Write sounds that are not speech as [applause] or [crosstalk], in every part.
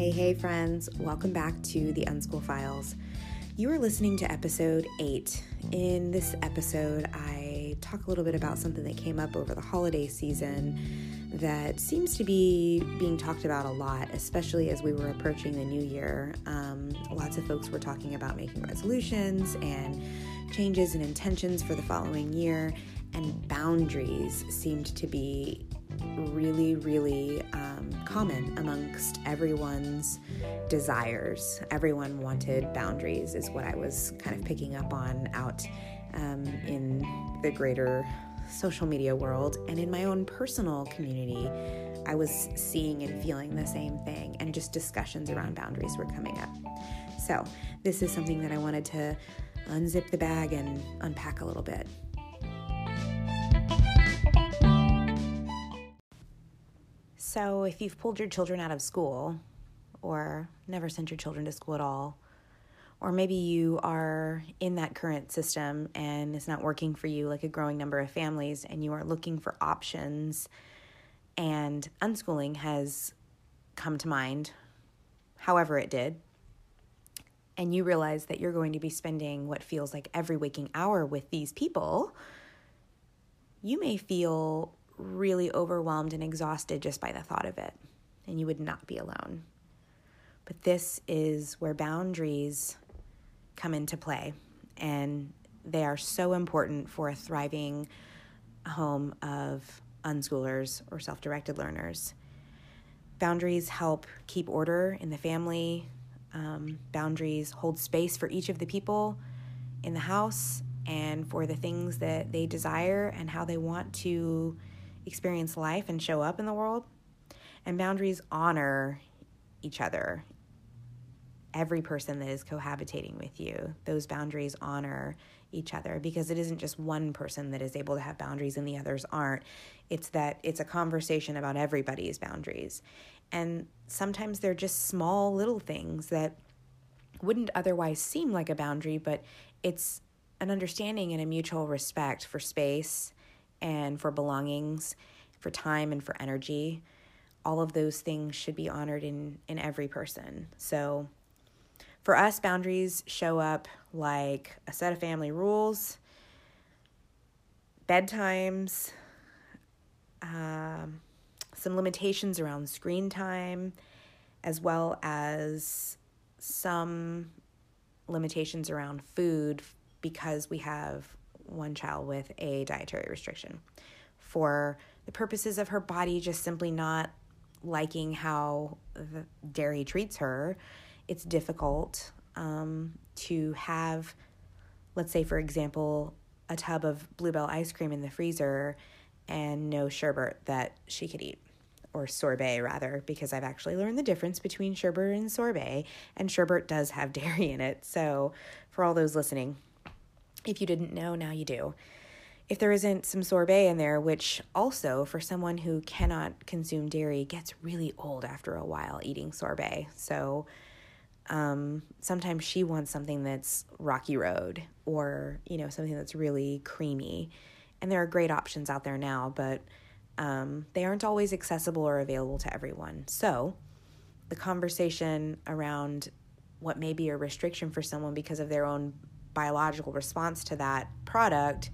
Hey, hey, friends, welcome back to the Unschool Files. You are listening to episode 8. In this episode, I talk a little bit about something that came up over the holiday season that seems to be being talked about a lot, especially as we were approaching the new year. Um, lots of folks were talking about making resolutions and changes and intentions for the following year, and boundaries seemed to be really, really um, common amongst everyone's desires. Everyone wanted boundaries, is what I was kind of picking up on out um, in the greater social media world. And in my own personal community, I was seeing and feeling the same thing, and just discussions around boundaries were coming up. So, this is something that I wanted to unzip the bag and unpack a little bit. So, if you've pulled your children out of school, or never sent your children to school at all, or maybe you are in that current system and it's not working for you, like a growing number of families, and you are looking for options, and unschooling has come to mind, however, it did, and you realize that you're going to be spending what feels like every waking hour with these people, you may feel really overwhelmed and exhausted just by the thought of it, and you would not be alone. But this is where boundaries come into play, and they are so important for a thriving home of unschoolers or self directed learners. Boundaries help keep order in the family. Um, boundaries hold space for each of the people in the house and for the things that they desire and how they want to experience life and show up in the world. And boundaries honor each other. Every person that is cohabitating with you, those boundaries honor each other because it isn't just one person that is able to have boundaries and the others aren't. It's that it's a conversation about everybody's boundaries. And sometimes they're just small little things that wouldn't otherwise seem like a boundary, but it's an understanding and a mutual respect for space and for belongings, for time and for energy. All of those things should be honored in, in every person. So for us, boundaries show up like a set of family rules, bedtimes, um, some limitations around screen time, as well as some limitations around food because we have one child with a dietary restriction. For the purposes of her body just simply not liking how the dairy treats her, it's difficult um, to have, let's say, for example, a tub of Blue Bell ice cream in the freezer and no sherbet that she could eat, or sorbet rather, because I've actually learned the difference between sherbet and sorbet, and sherbet does have [laughs] dairy in it. So, for all those listening, if you didn't know, now you do. If there isn't some sorbet in there, which also for someone who cannot consume dairy gets really old after a while eating sorbet. So um, sometimes she wants something that's Rocky Road or, you know, something that's really creamy. And there are great options out there now, but um, they aren't always accessible or available to everyone. So the conversation around what may be a restriction for someone because of their own biological response to that product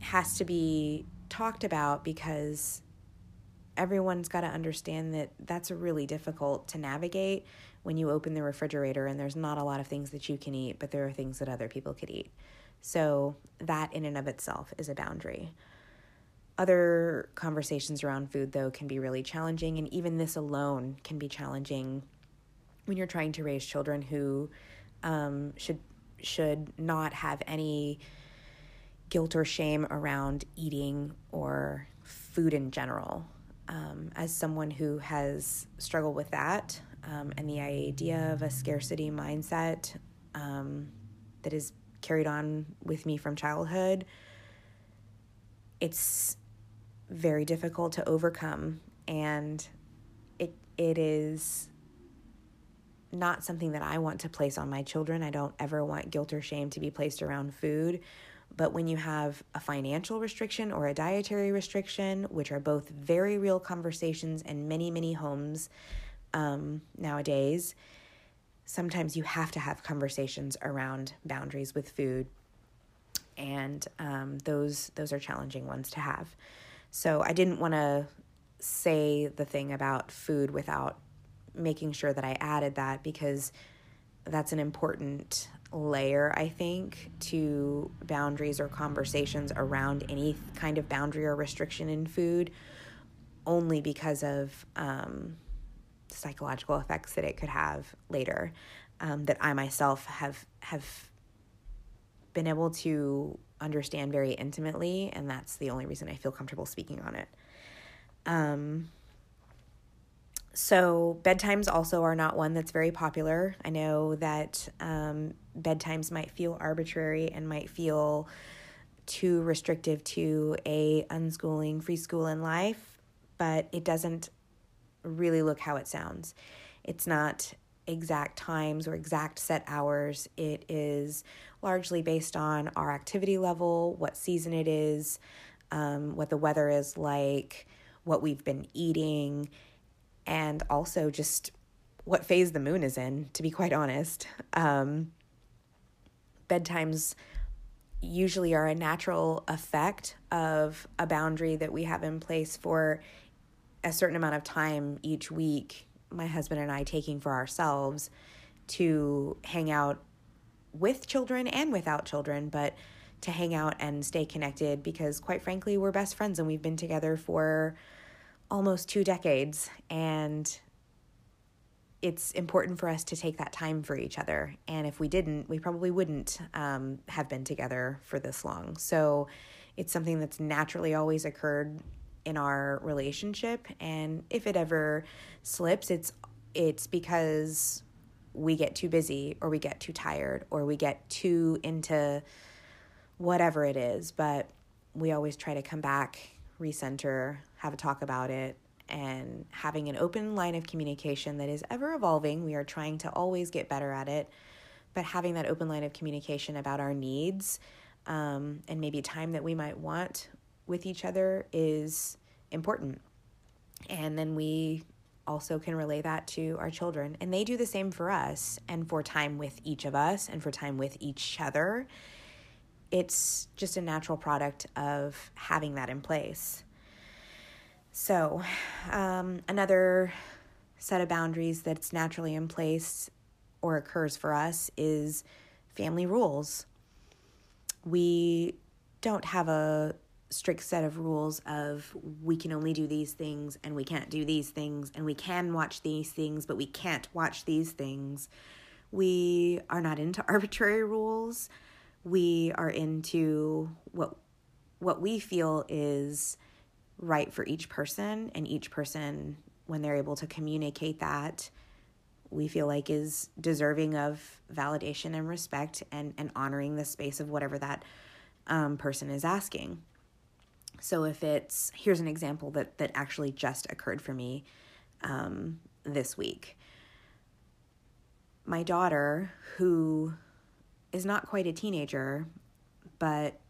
has to be talked about because everyone's got to understand that that's really difficult to navigate when you open the refrigerator and there's not a lot of things that you can eat, but there are things that other people could eat. So, that in and of itself is a boundary. Other conversations around food, though, can be really challenging, and even this alone can be challenging when you're trying to raise children who um, should should not have any guilt or shame around eating or food in general. Um, as someone who has struggled with that um, and the idea of a scarcity mindset um, that is carried on with me from childhood, it's very difficult to overcome and it it is not something that I want to place on my children. I don't ever want guilt or shame to be placed around food. But when you have a financial restriction or a dietary restriction, which are both very real conversations in many, many homes, um, nowadays, sometimes you have to have conversations around boundaries with food, and um, those those are challenging ones to have. So I didn't want to say the thing about food without making sure that I added that because that's an important layer, I think, to boundaries or conversations around any kind of boundary or restriction in food, only because of um, psychological effects that it could have later. Um, that I myself have have been able to understand very intimately, and that's the only reason I feel comfortable speaking on it. Um, so, bedtimes also are not one that's very popular. I know that um, bedtimes might feel arbitrary and might feel too restrictive to a unschooling, free school in life, but it doesn't really look how it sounds. It's not exact times or exact set hours. It is largely based on our activity level, what season it is, um, what the weather is like, what we've been eating and also just what phase the moon is in, to be quite honest. Um, bedtimes usually are a natural effect of a boundary that we have in place for a certain amount of time each week, my husband and I taking for ourselves to hang out with children and without children, but to hang out and stay connected because, quite frankly, we're best friends and we've been together for almost two decades, and it's important for us to take that time for each other. And if we didn't, we probably wouldn't um, have been together for this long. So it's something that's naturally always occurred in our relationship. And if it ever slips, it's it's because we get too busy or we get too tired or we get too into whatever it is. But we always try to come back, recenter, have a talk about it, and having an open line of communication that is ever evolving. We are trying to always get better at it, but having that open line of communication about our needs um, and maybe time that we might want with each other is important. And then we also can relay that to our children. And they do the same for us and for time with each of us and for time with each other. It's just a natural product of having that in place. So, um, another set of boundaries that's naturally in place or occurs for us is family rules. We don't have a strict set of rules of we can only do these things and we can't do these things and we can watch these things but we can't watch these things. We are not into [laughs] arbitrary rules. We are into what what we feel is right for each person and each person when they're able to communicate that we feel like is deserving of validation and respect and, and honoring the space of whatever that um, person is asking. So if it's here's an example that that actually just occurred for me um, this week. My daughter who is not quite a teenager but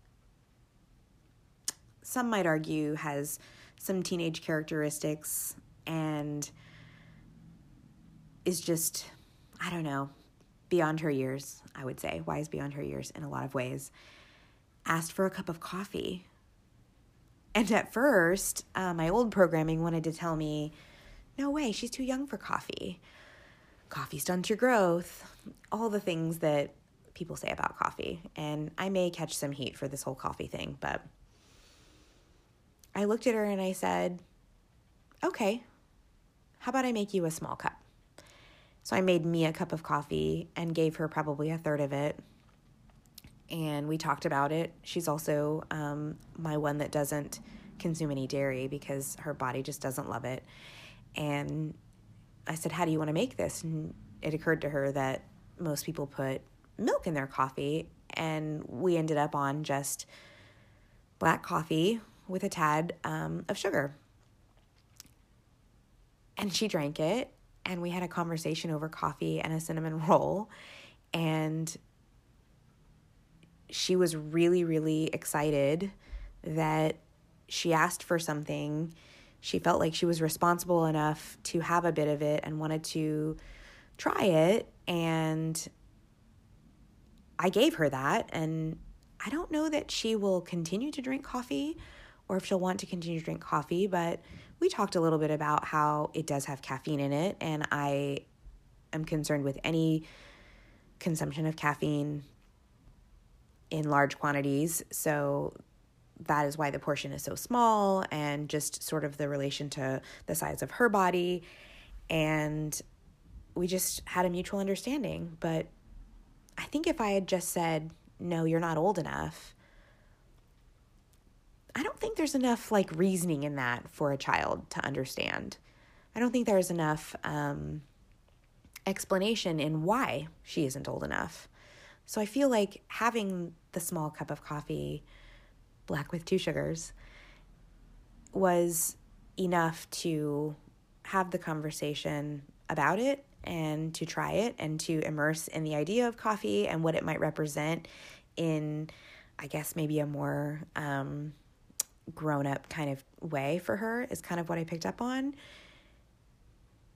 some might argue has some teenage characteristics and is just, I don't know, beyond her years, I would say, wise beyond her years in a lot of ways, asked for a cup of coffee. And at first, uh, my old programming wanted to tell me, no way, she's too young for coffee. Coffee stunts your growth, all the things that people say about coffee. And I may catch some heat for this whole coffee thing, but I looked at her and I said, okay, how about I make you a small cup? So I made me a cup of coffee and gave her probably a third of it. And we talked about it. She's also um, my one that doesn't consume any dairy because her body just doesn't love it. And I said, How do you want to make this? And it occurred to her that most people put milk in their coffee. And we ended up on just black coffee with a tad um, of sugar. And she drank it, and we had a conversation over coffee and a cinnamon [laughs] roll. And she was really, really excited that she asked for something. she felt like she was responsible enough to have a bit of it and wanted to try it. And I gave her that. And I don't know that she will continue to drink coffee or if she'll want to continue to drink coffee, but we talked a little bit about how it does have caffeine in it. And I am concerned with any consumption of caffeine in large quantities. So that is why the portion is so small and just sort of the relation to the size of her body. And we just had a mutual understanding. But I think if I had just said, no, you're not old enough, I don't think there's enough like reasoning in that for a child to understand. I don't think there's enough um, explanation in why she isn't old enough. So I feel like having the small cup of coffee black with two sugars, was enough to have the conversation about it and to try it and to immerse in the idea of coffee and what it might represent in, I guess, maybe a more um, grown up kind of way for her, is kind of what I picked up on.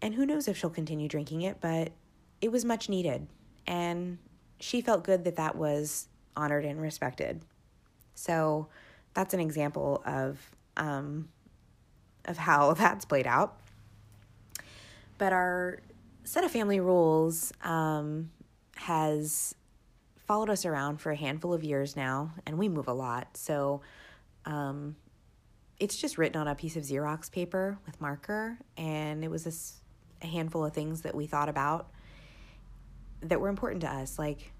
And who knows if she'll continue drinking it, but it was much needed. And she felt good that that was honored and respected. So that's an example of um, of how [laughs] that's played out. But our set of family rules um, has followed us around for a handful of years now, and we move a lot. So um, it's just written on a piece of Xerox paper with marker, and it was this, a handful of things that we thought about that were important to us, like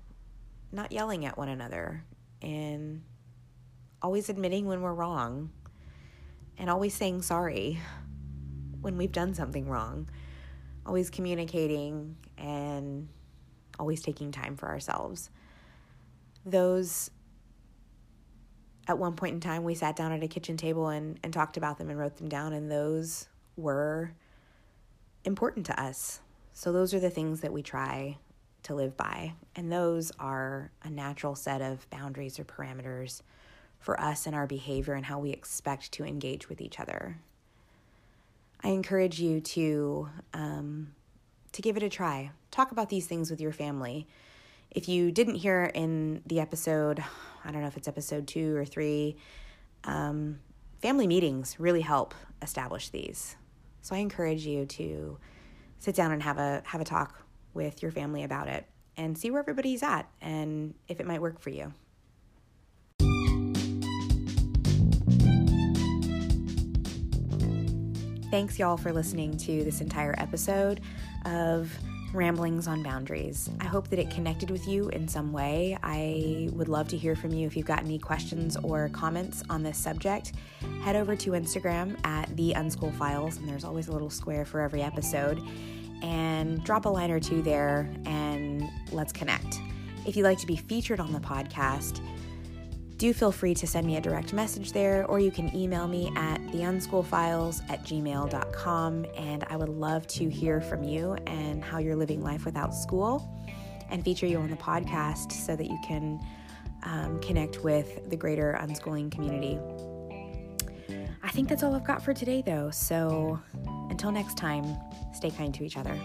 not yelling at one another and always admitting when we're wrong and always saying sorry when we've done something wrong, always communicating and always taking time for ourselves. Those, at one point in time, we sat down at a kitchen table and, and talked about them and wrote them down, and those were important to us. So, those are the things that we try to live by. And those are a natural set of boundaries or parameters for us and our behavior and how we expect to engage with each other. I encourage you to um, to give it a try. Talk about these things with your family. If you didn't hear in the episode, I don't know if it's episode two or three, um, family meetings really help establish these. So I encourage you to sit down and have a have a talk with your family about it and see where everybody's at and if it might work for you. Thanks, y'all, for listening to this entire episode of Ramblings on Boundaries. I hope that it connected with you in some way. I would love to hear from you if you've got any questions or comments on this subject. Head over to Instagram at the Unschool Files, and there's always a little square for every episode and drop a line or two there and let's connect. If you'd like to be featured on the podcast, do feel free to send me a direct message there, or you can email me at theunschoolfiles at gmail.com. And I would love to hear from you and how you're living life without school and feature you on the podcast so that you can um, connect with the greater unschooling community. I think that's all I've got for today, though. So until next time, stay kind to each other.